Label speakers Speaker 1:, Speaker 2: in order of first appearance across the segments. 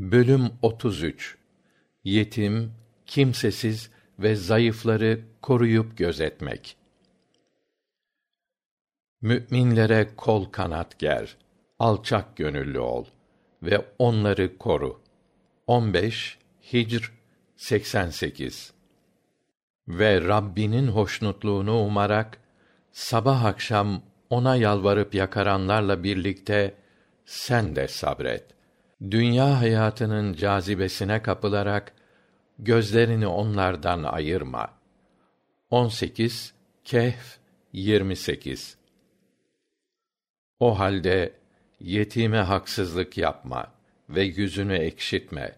Speaker 1: Bölüm 33 Yetim, kimsesiz ve zayıfları koruyup gözetmek. Mü'minlere kol kanat ger, alçak gönüllü ol ve onları koru. 15 Hicr 88 Ve Rabbinin hoşnutluğunu umarak sabah akşam ona yalvarıp yakaranlarla birlikte sen de sabret. Dünya hayatının cazibesine kapılarak gözlerini onlardan ayırma. 18 Kehf 28 O halde yetime haksızlık yapma ve yüzünü ekşitme.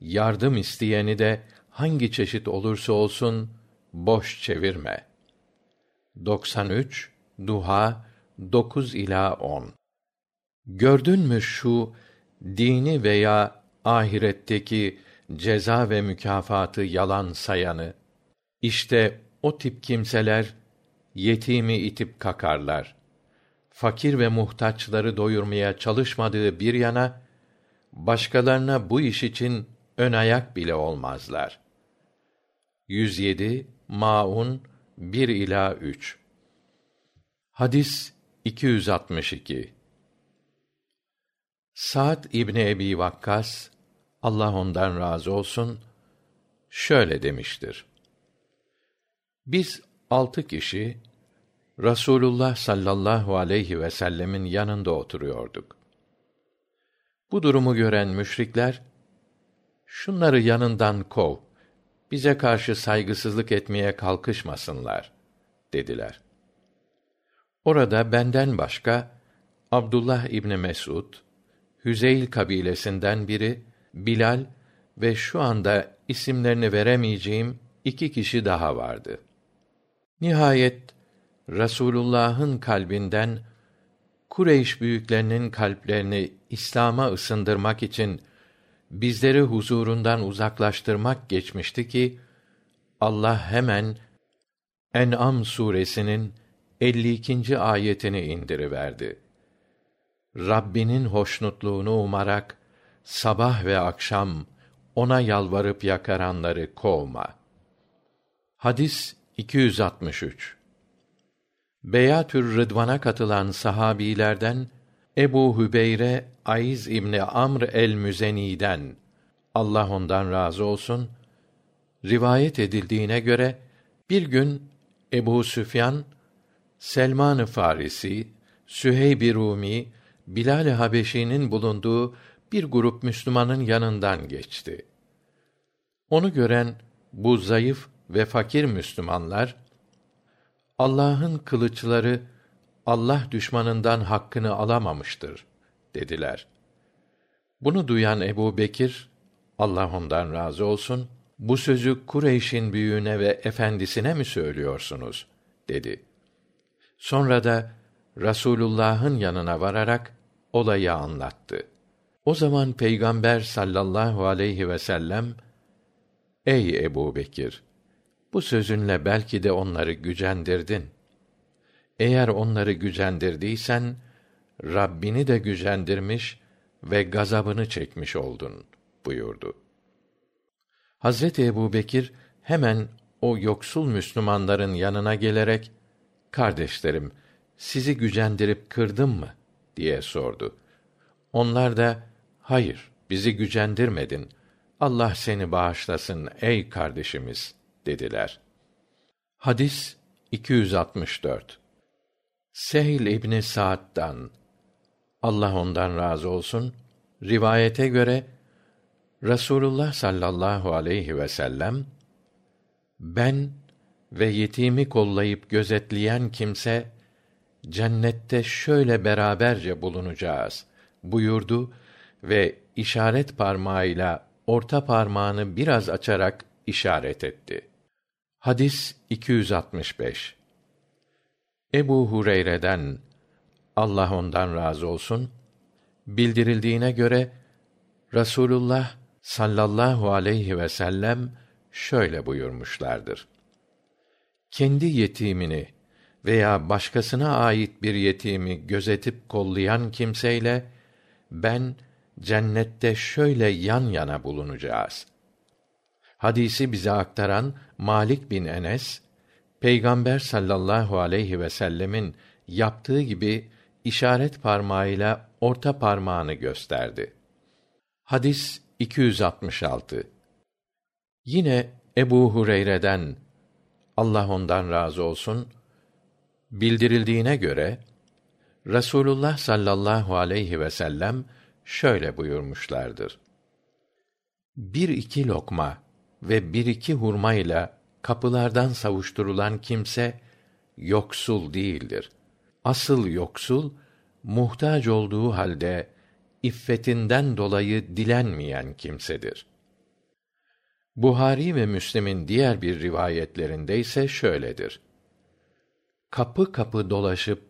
Speaker 1: Yardım isteyeni de hangi çeşit olursa olsun boş çevirme. 93 Duha 9 ila 10 Gördün mü şu dini veya ahiretteki ceza ve mükafatı yalan sayanı? İşte o tip kimseler yetimi itip kakarlar. Fakir ve muhtaçları doyurmaya çalışmadığı bir yana başkalarına bu iş için ön ayak bile olmazlar. 107 Maun 1 ila 3 Hadis 262 Sa'd İbni Ebi Vakkas Allah ondan razı olsun şöyle demiştir. Biz altı kişi Rasulullah sallallahu aleyhi ve sellemin yanında oturuyorduk. Bu durumu gören müşrikler şunları yanından kov, bize karşı saygısızlık etmeye kalkışmasınlar dediler. Orada benden başka Abdullah İbni Mesud, Hüzeyl kabilesinden biri Bilal ve şu anda isimlerini veremeyeceğim iki kişi daha vardı. Nihayet Rasulullah'ın kalbinden Kureyş büyüklerinin kalplerini İslam'a ısındırmak için bizleri huzurundan uzaklaştırmak geçmişti ki Allah hemen En'am suresinin 52. ayetini indiriverdi. Rabbinin hoşnutluğunu umarak sabah ve akşam ona yalvarıp yakaranları kovma. Hadis 263 Beyatür Rıdvan'a katılan sahabilerden Ebu Hübeyre Ayz İbni Amr el-Müzeni'den Allah ondan razı olsun rivayet edildiğine göre bir gün Ebu Süfyan Selman-ı Farisi, Süheyb-i Rumi, Bilal-i Habeşi'nin bulunduğu bir grup Müslümanın yanından geçti. Onu gören bu zayıf ve fakir Müslümanlar Allah'ın kılıçları Allah düşmanından hakkını alamamıştır dediler. Bunu duyan Ebu Bekir, Allah ondan razı olsun, bu sözü Kureyş'in büyüğüne ve efendisine mi söylüyorsunuz? dedi. Sonra da Rasulullah'ın yanına vararak olayı anlattı. O zaman Peygamber sallallahu aleyhi ve sellem Ey Ebu Bekir! Bu sözünle belki de onları gücendirdin. Eğer onları gücendirdiysen, Rabbini de gücendirmiş ve gazabını çekmiş oldun, buyurdu. Hazreti Ebu Bekir, hemen o yoksul Müslümanların yanına gelerek, Kardeşlerim, sizi gücendirip kırdım mı? Diye sordu. Onlar da, hayır, bizi gücendirmedin. Allah seni bağışlasın ey kardeşimiz, dediler. Hadis 264 Sehil İbni Sa'd'dan Allah ondan razı olsun rivayete göre Rasulullah sallallahu aleyhi ve sellem ben ve yetimi kollayıp gözetleyen kimse cennette şöyle beraberce bulunacağız buyurdu ve işaret parmağıyla orta parmağını biraz açarak işaret etti. Hadis 265 Ebu Hureyre'den Allah ondan razı olsun bildirildiğine göre Rasulullah sallallahu aleyhi ve sellem şöyle buyurmuşlardır. Kendi yetimini veya başkasına ait bir yetimi gözetip kollayan kimseyle ben cennette şöyle yan yana bulunacağız. Hadisi bize aktaran Malik bin Enes, Peygamber sallallahu aleyhi ve sellemin yaptığı gibi işaret parmağıyla orta parmağını gösterdi. Hadis 266. Yine Ebu Hureyre'den Allah ondan razı olsun bildirildiğine göre Rasulullah sallallahu aleyhi ve sellem şöyle buyurmuşlardır. Bir iki lokma ve bir iki hurma ile kapılardan savuşturulan kimse yoksul değildir. Asıl yoksul muhtaç olduğu halde iffetinden dolayı dilenmeyen kimsedir. Buhari ve Müslim'in diğer bir rivayetlerinde ise şöyledir. Kapı kapı dolaşıp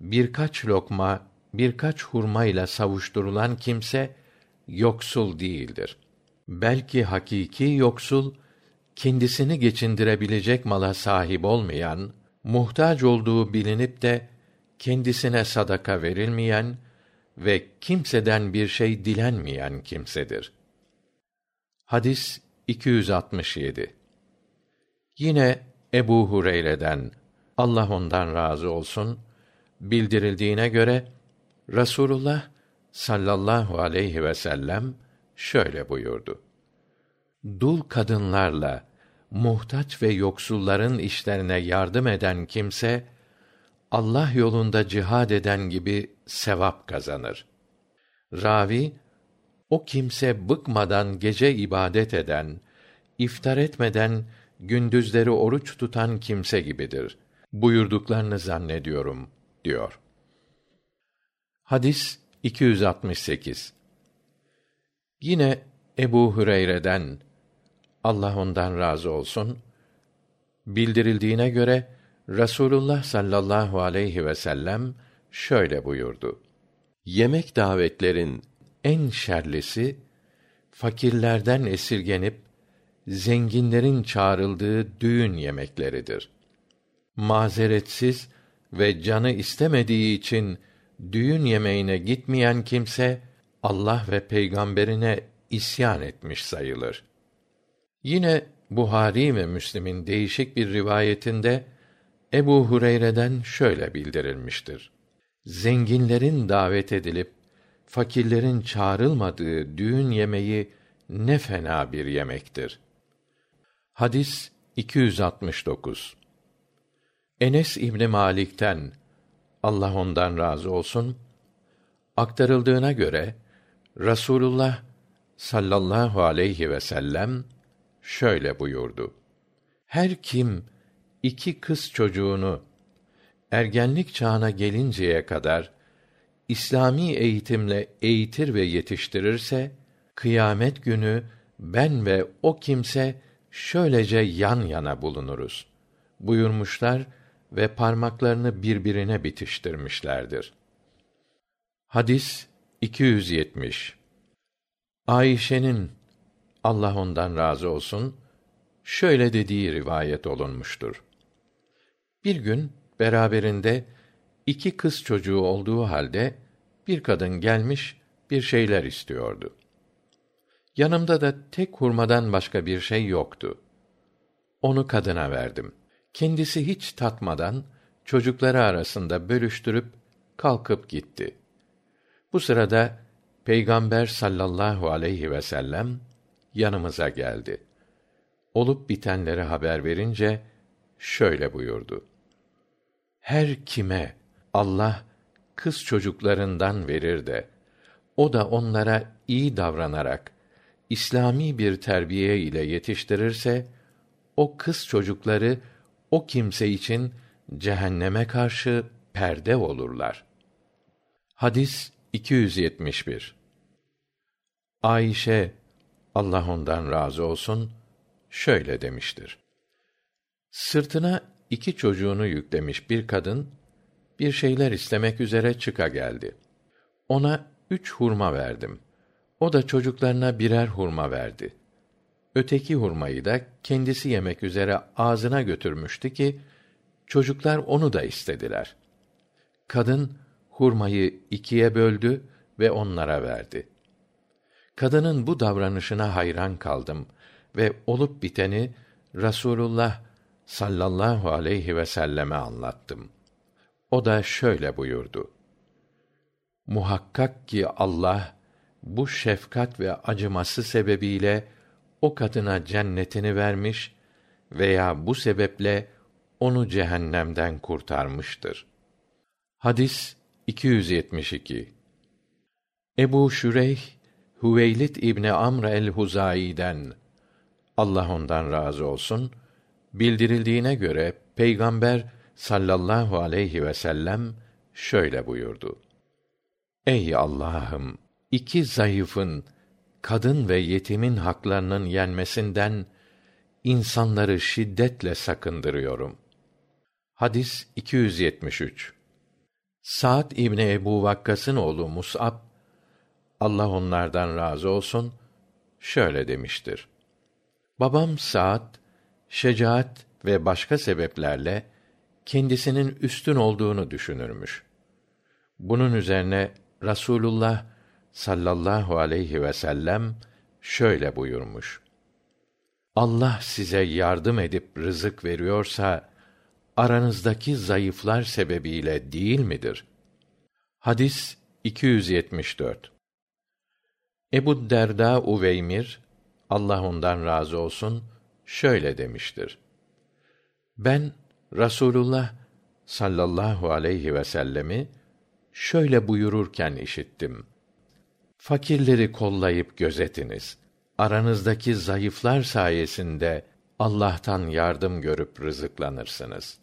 Speaker 1: birkaç lokma, birkaç hurma ile savuşturulan kimse yoksul değildir. Belki hakiki yoksul kendisini geçindirebilecek mala sahip olmayan, muhtaç olduğu bilinip de kendisine sadaka verilmeyen ve kimseden bir şey dilenmeyen kimsedir. Hadis 267. Yine Ebu Hureyre'den Allah ondan razı olsun bildirildiğine göre Rasulullah sallallahu aleyhi ve sellem şöyle buyurdu. Dul kadınlarla muhtaç ve yoksulların işlerine yardım eden kimse Allah yolunda cihad eden gibi sevap kazanır. Ravi o kimse bıkmadan gece ibadet eden, iftar etmeden gündüzleri oruç tutan kimse gibidir. Buyurduklarını zannediyorum diyor. Hadis 268. Yine Ebu Hüreyre'den Allah ondan razı olsun bildirildiğine göre Rasulullah sallallahu aleyhi ve sellem şöyle buyurdu. Yemek davetlerin en şerlisi fakirlerden esirgenip zenginlerin çağrıldığı düğün yemekleridir. Mazeretsiz ve canı istemediği için düğün yemeğine gitmeyen kimse Allah ve peygamberine isyan etmiş sayılır. Yine Buhari ve Müslim'in değişik bir rivayetinde Ebu Hureyre'den şöyle bildirilmiştir. Zenginlerin davet edilip fakirlerin çağrılmadığı düğün yemeği ne fena bir yemektir. Hadis 269. Enes İbni Malik'ten Allah ondan razı olsun aktarıldığına göre Rasulullah sallallahu aleyhi ve sellem şöyle buyurdu. Her kim iki kız çocuğunu ergenlik çağına gelinceye kadar İslami eğitimle eğitir ve yetiştirirse kıyamet günü ben ve o kimse şöylece yan yana bulunuruz buyurmuşlar ve parmaklarını birbirine bitiştirmişlerdir. Hadis 270 Ayşe'nin Allah ondan razı olsun şöyle dediği rivayet olunmuştur. Bir gün beraberinde iki kız çocuğu olduğu halde bir kadın gelmiş bir şeyler istiyordu. Yanımda da tek hurmadan başka bir şey yoktu. Onu kadına verdim. Kendisi hiç tatmadan çocukları arasında bölüştürüp kalkıp gitti. Bu sırada Peygamber sallallahu aleyhi ve sellem yanımıza geldi. Olup bitenleri haber verince şöyle buyurdu: Her kime Allah kız çocuklarından verir de o da onlara iyi davranarak İslami bir terbiye ile yetiştirirse o kız çocukları o kimse için cehenneme karşı perde olurlar. Hadis 271. Ayşe Allah ondan razı olsun şöyle demiştir. Sırtına iki çocuğunu yüklemiş bir kadın bir şeyler istemek üzere çıka geldi. Ona üç hurma verdim. O da çocuklarına birer hurma verdi. Öteki hurmayı da kendisi yemek üzere ağzına götürmüştü ki çocuklar onu da istediler. Kadın hurmayı ikiye böldü ve onlara verdi. kadının bu davranışına hayran kaldım ve olup biteni rasulullah sallallahu aleyhi vselleme anlattım o da şöyle buyurdu muhakkak ki allah bu şefkat ve acıması sebebiyle o kadına cennetini vermiş veya bu sebeple onu cehennemden kurtarmıştır. Hadis 272 ebu şüreyh hüveylid ibni amr el huzai'den allah ondan razı olsun bildirildiğine göre peygamber sallallahu aleyhi vsellem şöyle buyurdu. Ey allah'ım iki zayıfın kadın ve yetimin haklarının yenmesinden insanları şiddetle sakındırıyorum. Hadis 273 saad ibni ebu vakkas'ın oğlu mus'ab allah onlardan razı olsun şöyle demiştir. Babam saad şecaat ve başka sebeplerle kendisinin üstün olduğunu düşünürmüş. Bunun üzerine rasulullah sallallahu aleyhi vsellem şöyle buyurmuş. Allah size yardım edip rızık veriyorsa aranızdaki zayıflar sebebiyle değil midir? Hadis 274 ebu derda uveymir allah ondan razı olsun şöyle demiştir. Ben rasulullah sallallahu aleyhi vsellemi şöyle buyururken işittim fakirleri kollayıp gözetiniz. Aranızdaki zayıflar sayesinde allah'tan yardım görüp rızıklanırsınız